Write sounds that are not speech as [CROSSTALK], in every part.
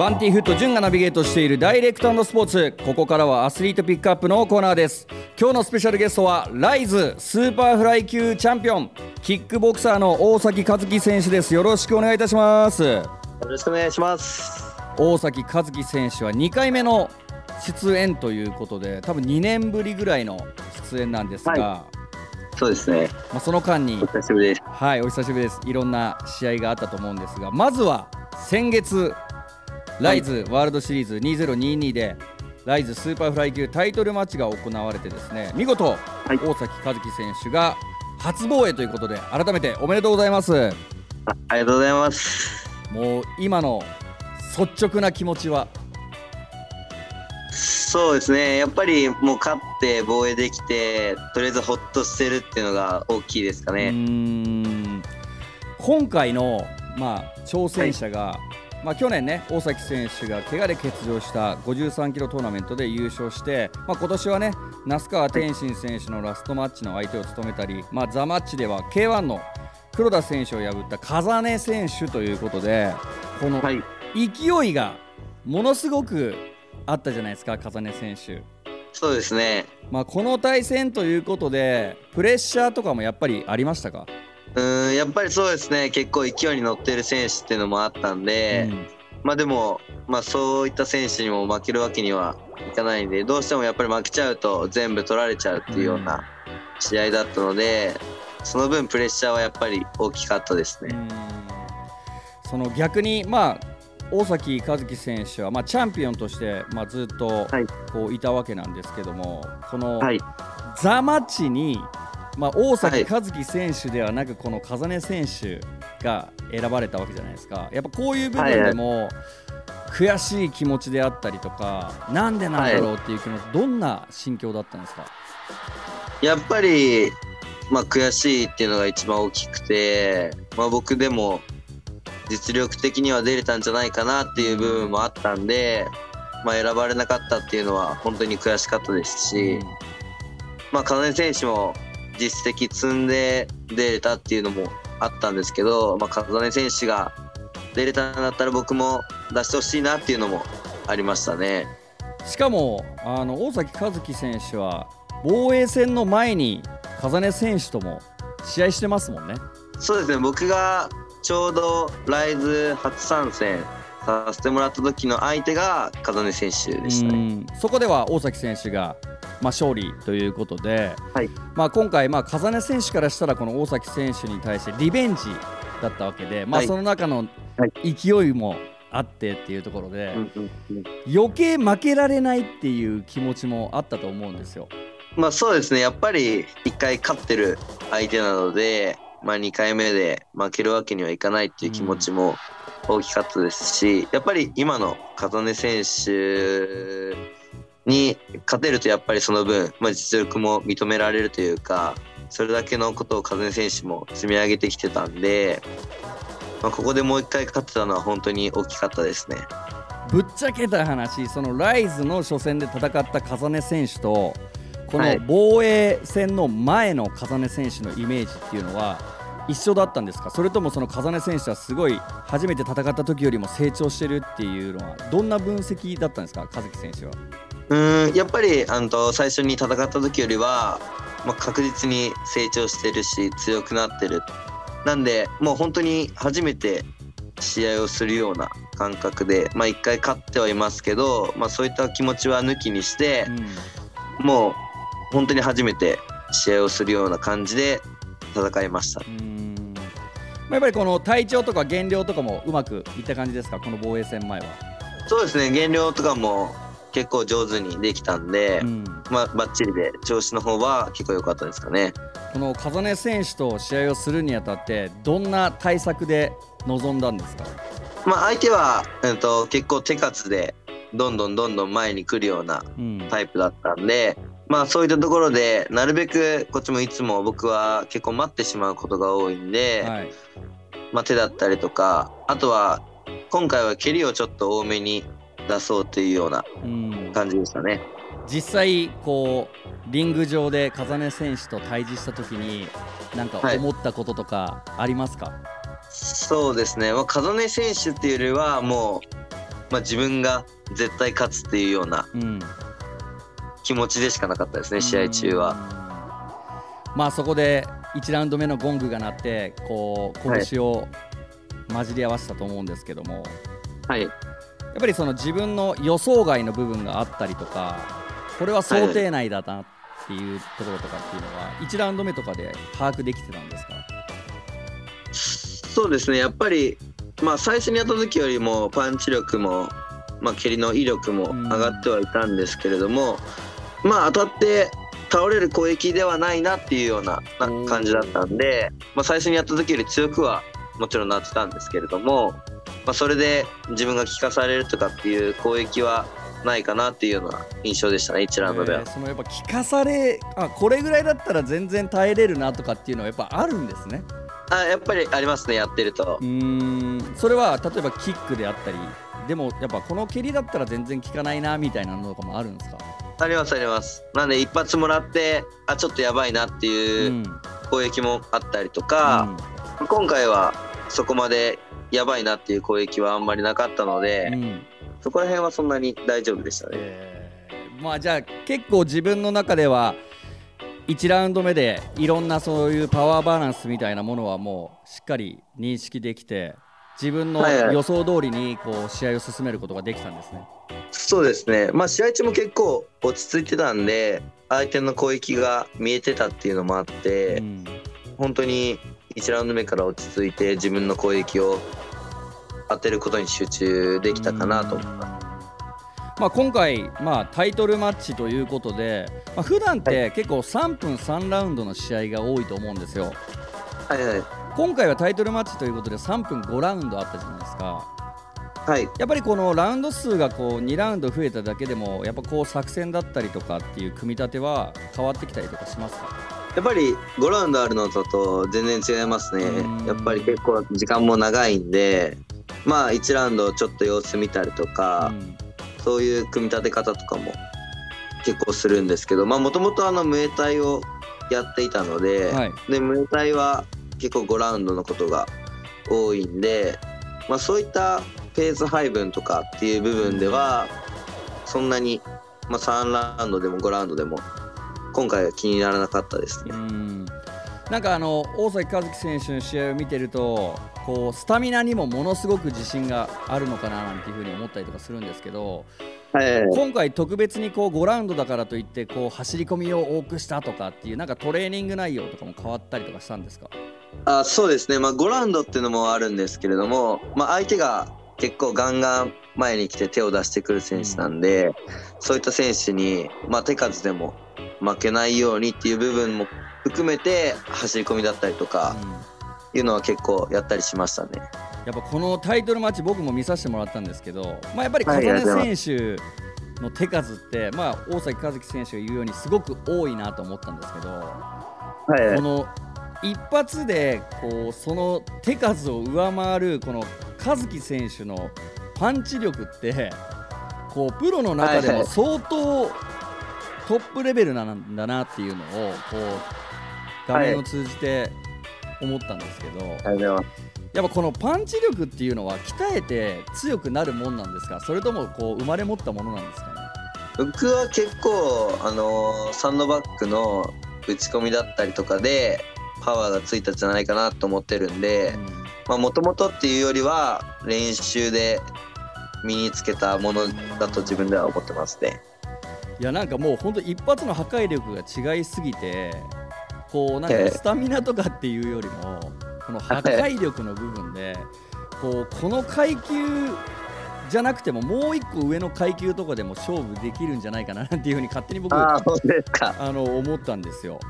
バンティフット潤がナビゲートしているダイレクトスポーツ。ここからはアスリートピックアップのコーナーです。今日のスペシャルゲストは RISEスーパーフライ級チャンピオン。キックボクサーの大崎一貴選手です。よろしくお願いいたします。よろしくお願いします。大崎一貴選手は2回目の出演ということで多分2年ぶりぐらいの出演なんですが、はい、そうですね、まあ、その間にお久しぶりです。はいお久しぶりです。いろんな試合があったと思うんですがまずは先月 RISEワールドシリーズ2022で RISEスーパーフライ級タイトルマッチが行われてですね見事、大崎一貴選手が初防衛ということで改めておめでとうございます。あありがとうございます。もう今の率直な気持ちは？そうですね。やっぱりもう勝って防衛できてとりあえずほっとしてるっていうのが大きいですかね。今回の、まあ、挑戦者が、はい、まあ、去年ね大崎選手が怪我で欠場した53キロトーナメントで優勝して、まあ、今年はね那須川天心選手のラストマッチの相手を務めたり、まあ、ザ・マッチでは K1 の黒田選手を破った風根選手ということでこの勢いがものすごくあったじゃないですか風根選手。そうですね、まあ、この対戦ということでプレッシャーとかもやっぱりありましたか？うんやっぱりそうですね。結構勢いに乗ってる選手っていうのもあったんで、うん、まあでも、まあ、そういった選手にも負けるわけにはいかないんでどうしてもやっぱり負けちゃうと全部取られちゃうっていうような試合だったので、うん、その分プレッシャーはやっぱり大きかったですね。その逆にまあ大崎和樹選手は、まあ、チャンピオンとして、まあ、ずっとこういたわけなんですけども、この、ザ・マッチに、まあ、大崎和樹選手ではなく、この風根選手が選ばれたわけじゃないですか。やっぱこういう部分でも、悔しい気持ちであったりとか、なんでなんだろうっていう気持ち、どんな心境だったんですか？やっぱり、まあ、悔しいっていうのが一番大きくて、まあ、僕でも実力的には出れたんじゃないかなっていう部分もあったんで、まあ、選ばれなかったっていうのは本当に悔しかったですし、まあ、金選手も実績積んで出れたっていうのもあったんですけど、まあ、金選手が出れたんだったら僕も出してほしいなっていうのもありましたね。しかもあの大崎和樹選手は防衛戦の前に風根選手とも試合してますもんね。そうですね僕がちょうどライズ初参戦させてもらった時の相手が風根選手でしたね。そこでは大崎選手が、まあ、勝利ということで、はい。まあ、今回、まあ、風根選手からしたらこの大崎選手に対してリベンジだったわけで、まあ、その中の勢いもあってっていうところで、余計負けられないっていう気持ちもあったと思うんですよ。まあそうですね。やっぱり1回勝ってる相手なのでまあ、2回目で負けるわけにはいかないっていう気持ちも大きかったですし、やっぱり今の風根選手に勝てるとやっぱりその分、まあ、実力も認められるというかそれだけのことを風根選手も積み上げてきてたんで、まあ、ここでもう一回勝ってたのは本当に大きかったですね。ぶっちゃけた話そのライズの初戦で戦った風根選手とこの防衛戦の前の風根選手のイメージっていうのは一緒だったんですか？それともその風根選手はすごい初めて戦った時よりも成長してるっていうのはどんな分析だったんですか和樹選手は？うんやっぱりあの最初に戦った時よりは、まあ、確実に成長してるし強くなってる。なんでもう本当に初めて試合をするような感覚で、まあ、1回勝ってはいますけど、まあ、そういった気持ちは抜きにして、うん、もう本当に初めて試合をするような感じで戦いました。やっぱりこの体調とか減量とかもうまくいった感じですか、この防衛戦前は。そうですね、減量とかも結構上手にできたんで、うん、まあ、ばっちりで、調子の方は結構良かったですかね。この風根選手と試合をするにあたって、どんな対策で臨んだんですか、まあ、相手は、えーと、結構手数でどんどんどんどん前に来るようなタイプだったんで、うんまあそういったところでなるべくこっちもいつも僕は結構待ってしまうことが多いんで、はい、まあ、手だったりとかあとは今回は蹴りをちょっと多めに出そうというような感じでしたね。実際こうリング上で風根選手と対峙した時に何か思ったこととかありますか、はい、そうですね、まあ、風根選手っていうよりはもうまあ、自分が絶対勝つっていうようなうん。気持ちでしかなかったですね試合中は。うんまあそこで1ラウンド目のゴングが鳴ってこうはい。拳を混じり合わせたと思うんですけども、はいやっぱりその自分の予想外の部分があったりとかこれは想定内だなっていうところとかっていうのは1ラウンド目とかで把握できてたんですか？そうですね。やっぱり、まあ、最初にやった時よりもパンチ力も、まあ、蹴りの威力も上がってはいたんですけれども、まあ当たって倒れる攻撃ではないなっていうような感じだったんで、まあ、最初にやった時より強くはもちろんなってたんですけれども、まあ、それで自分が効かされるとかっていう攻撃はないかなっていうような印象でしたね1ラウンドではえー。そのやっぱ聞かされあこれぐらいだったら全然耐えれるなとかっていうのはやっぱあるんですねあやっぱりありますねやってるとう。ーんそれは例えばキックであったりでもやっぱこの蹴りだったら全然効かないなみたいなのとかもあるんですか？ありますあります。なんで一発もらってあちょっとやばいなっていううん攻撃もあったりとか、今回はそこまでやばいなっていう攻撃はあんまりなかったので、うんうんそこら辺はそんなに大丈夫でしたね。えーまあじゃあ結構自分の中では1ラウンド目でいろんなそういうパワーバランスみたいなものはもうしっかり認識できて自分のはいはい予想通りにこう試合を進めることができたんですね。そうですね。まあ試合中も結構落ち着いてたんで、相手の攻撃が見えてたっていうのもあって、うん本当に1ラウンド目から落ち着いて自分の攻撃を当てることに集中できたかなと思います。まあ、今回、まあ、タイトルマッチということで、まあ普段って結構3分3ラウンドの試合が多いと思うんですよ。はいはい。今回はタイトルマッチということで3分5ラウンドあったじゃないですか。はい。やっぱりこのラウンド数がこう2ラウンド増えただけでもやっぱこう作戦だったりとかっていう組み立ては変わってきたりとかしますか？やっぱり5ラウンドあるのだと全然違いますね。うん。やっぱり結構時間も長いんで、まあ1ラウンドちょっと様子見たりとか、うん。そういう組み立て方とかも結構するんですけど、まあもともとあのムエタイをやっていたので、はい。でムエタイは結構5ラウンドのことが多いんで、まあそういったペース配分とかっていう部分では、そんなに、まあ3ラウンドでも5ラウンドでも今回は気にならなかったですねう。んなんかあの大崎和樹選手の試合を見てるとこうスタミナにもものすごく自信があるのかななんていうふうに思ったりとかするんですけどはい。今回特別にこう5ラウンドだからといってこう走り込みを多くしたとかっていうなんかトレーニング内容とかも変わったりとかしたんですか？あそうですね、まあ、5ラウンドっていうのもあるんですけれども、まあ、相手が結構ガンガン前に来て手を出してくる選手なんで、そういった選手に、まあ、手数でも負けないようにっていう部分も含めて走り込みだったりとかいうのは結構やったりしましたね。やっぱこのタイトルマッチ僕も見させてもらったんですけど、まあ、やっぱりはい風ありがとうござ根選手の手数って、まあ、大崎和樹選手が言うようにすごく多いなと思ったんですけどはい。この一発でこうその手数を上回るこの和樹選手のパンチ力ってこうプロの中でもはいはい。相当トップレベルなんだなっていうのをこう画面を通じて思ったんですけど、ありがとうござい。やっぱこのパンチ力っていうのは鍛えて強くなるもんなんですか？それともこう生まれ持ったものなんですかね？僕は結構、あのーサンドバッグの打ち込みだったりとかでパワーがついたんじゃないかなと思ってるんで、まあもともとっていうよりは練習で身につけたものだと自分では思ってますね。いやなんかもう本当一発の破壊力が違いすぎてこうなんええかスタミナとかっていうよりもこの破壊力の部分でこうこの階級じゃなくてももう一個上の階級とかでも勝負できるんじゃないかなっていうふうに勝手に僕あ。の思ったんですよ。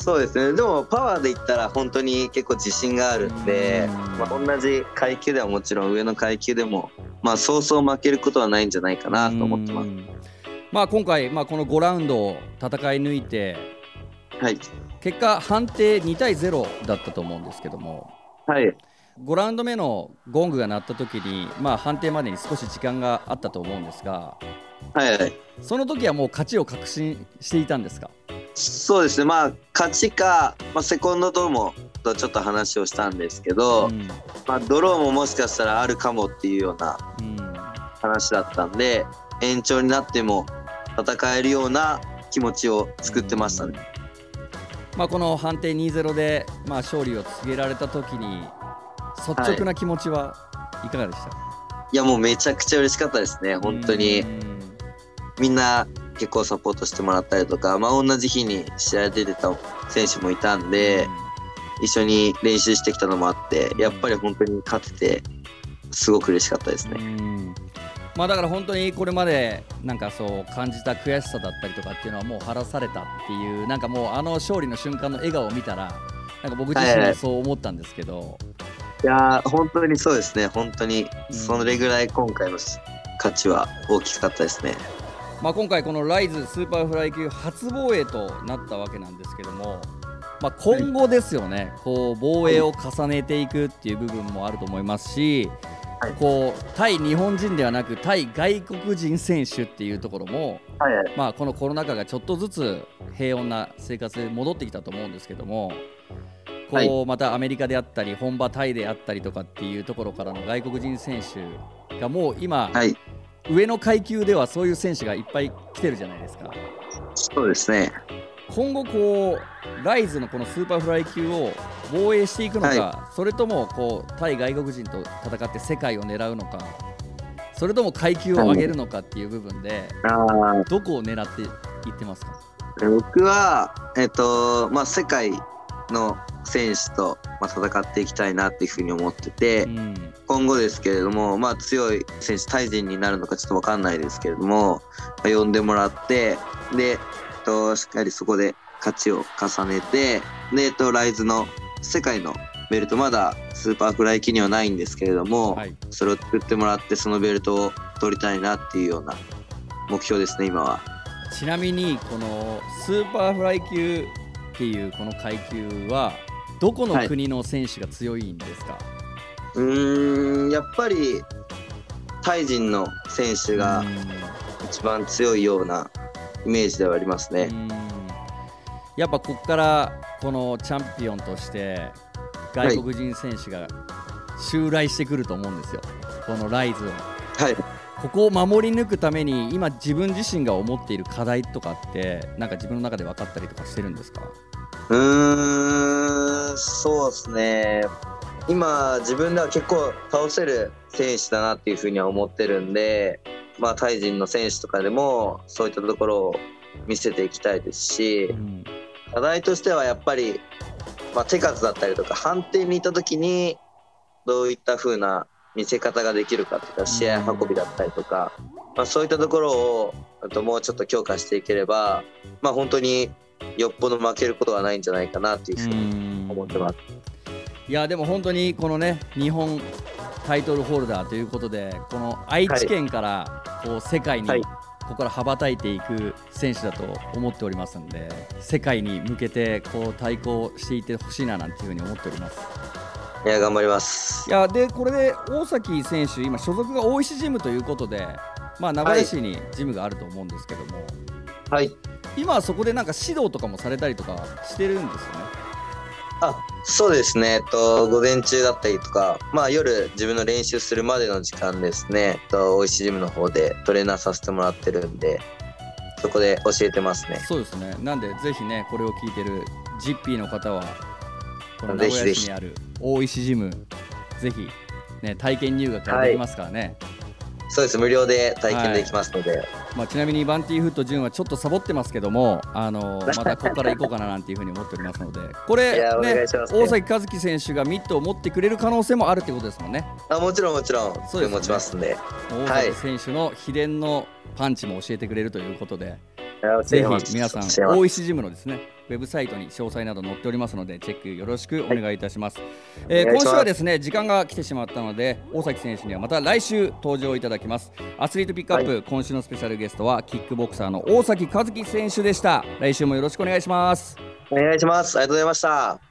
そうですね。でもパワーで言ったら本当に結構自信があるんで、うんまあ、同じ階級ではもちろん上の階級でも、まあそうそう負けることはないんじゃないかなと思ってます。うんまあ今回、まあ、この5ラウンドを戦い抜いてはい。結果判定2対0だったと思うんですけどもはい。5ラウンド目のゴングが鳴った時に、まあ、判定までに少し時間があったと思うんですがはいはい。その時はもう勝ちを確信していたんですか？そうですね。まあ勝ちか、まあセコンドドもとちょっと話をしたんですけど、うんまあドローももしかしたらあるかもっていうようなうん話だったんで、延長になっても戦えるような気持ちを作ってましたね。まあ、この判定2-0で、まあ、勝利を告げられた時に率直な気持ちはいかがでした、いやもうめちゃくちゃ嬉しかったですね、本当に。みんな結構サポートしてもらったりとか、まあ、同じ日に試合出てた選手もいたんで、一緒に練習してきたのもあって、やっぱり本当に勝てて、すごく嬉しかったですね。うんまあ、だから本当にこれまでなんかそう感じた悔しさだったりとかっていうのはもう晴らされたっていうなんかもうあの勝利の瞬間の笑顔を見たらなんか僕自身もそう思ったんですけど、いやー本当にそうですね、本当にそれぐらい今回の価値は大きかったですね。まあ、今回この RISEスーパーフライ級初防衛となったわけなんですけども、まあ、今後ですよね、こう防衛を重ねていくっていう部分もあると思いますし、はいこう対日本人ではなく対外国人選手っていうところも、はいはい。まあ、このコロナ禍がちょっとずつ平穏な生活に戻ってきたと思うんですけどもこう、はいまたアメリカであったり本場タイであったりとかっていうところからの外国人選手がもう今、はい、上の階級ではそういう選手がいっぱい来てるじゃないですか。そうですね。今後こう RISEのこのスーパーフライ級を防衛していくのか、はそれともこう対外国人と戦って世界を狙うのかそれとも階級を上げるのかっていう部分で、あどこを狙っていってますか？僕は、えっと、まあ、世界の選手と、まあ、戦っていきたいなっていうふうに思ってて、うん。今後ですけれども、まあ、強い選手、タイ人になるのかちょっと分かんないですけれども、まあ呼んでもらって、で、と、しっかりそこで勝ちを重ねて、で、えっと、 RISEの世界のベルト、まだスーパーフライ級にはないんですけれども、はい。それを作ってもらって、そのベルトを取りたいなっていうような目標ですね、今は。ちなみにこのスーパーフライ級っていうこの階級はどこの国の選手が強いんですか、うーん、やっぱり、タイ人の選手が一番強いようなイメージではありますね。うんやっぱここからこのチャンピオンとして外国人選手が襲来してくると思うんですよ、このライズを。はい。ここを守り抜くために今自分自身が思っている課題とかってなんか自分の中で分かったりとかしてるんですか？うーん、そうですね。今、自分では結構倒せる選手だなっていうふうには思ってるんで、まあ、タイ人の選手とかでも、そういったところを見せていきたいですしう、ん課題としてはやっぱり、まあ、手数だったりとか、判定に行った時に、どういった風な見せ方ができるかとか、試合運びだったりとか、まあ、そういったところを、あともうちょっと強化していければ、まあ、本当によっぽど負けることはないんじゃないかなっていうふうに思ってます。いやでも本当にこのね日本タイトルホルダーということでこの愛知県からこう世界にはいここから羽ばたいていく選手だと思っておりますので世界に向けてこう対抗していってほしいななんていうふうに思っております。いや、頑張りますい。やでこれで大崎選手今所属が大石ジムということでまあ名古屋市にジムがあると思うんですけども、はい。今はそこでなんか指導とかもされたりとかしてるんですよね。あ、そうですね。えっと、午前中だったりとか、まあ夜自分の練習するまでの時間ですね。えっと、おいしいジムの方でトレーナーさせてもらってるんで、そこで教えてますね。そうですね。なんでぜひねこれを聞いてるジッピーの方はこの名古屋市にある大石ジムぜひね体験入学ができますからね。そうです。無料で体験できますので、まあちなみにバンティーフット潤はちょっとサボってますけども、あの [LAUGHS] またここから行こうかななんていうふうに思っておりますので、これねね大崎和樹選手がミットを持ってくれる可能性もあるってことですもんね。あもちろんもちろん、そうですよね。持ちますんで。大崎選手の秘伝のパンチも教えてくれるということで、いやぜひ皆さん大石ジムのですねウェブサイトに詳細など載っておりますのでチェックよろしくお願いいたします、えー今お願いします。週はですね時間が来てしまったので大崎選手にはまた来週登場いただきます。アスリートピックアップ、今週のスペシャルゲストはキックボクサーの大崎和樹選手でした。来週もよろしくお願いします。お願いします。ありがとうございました。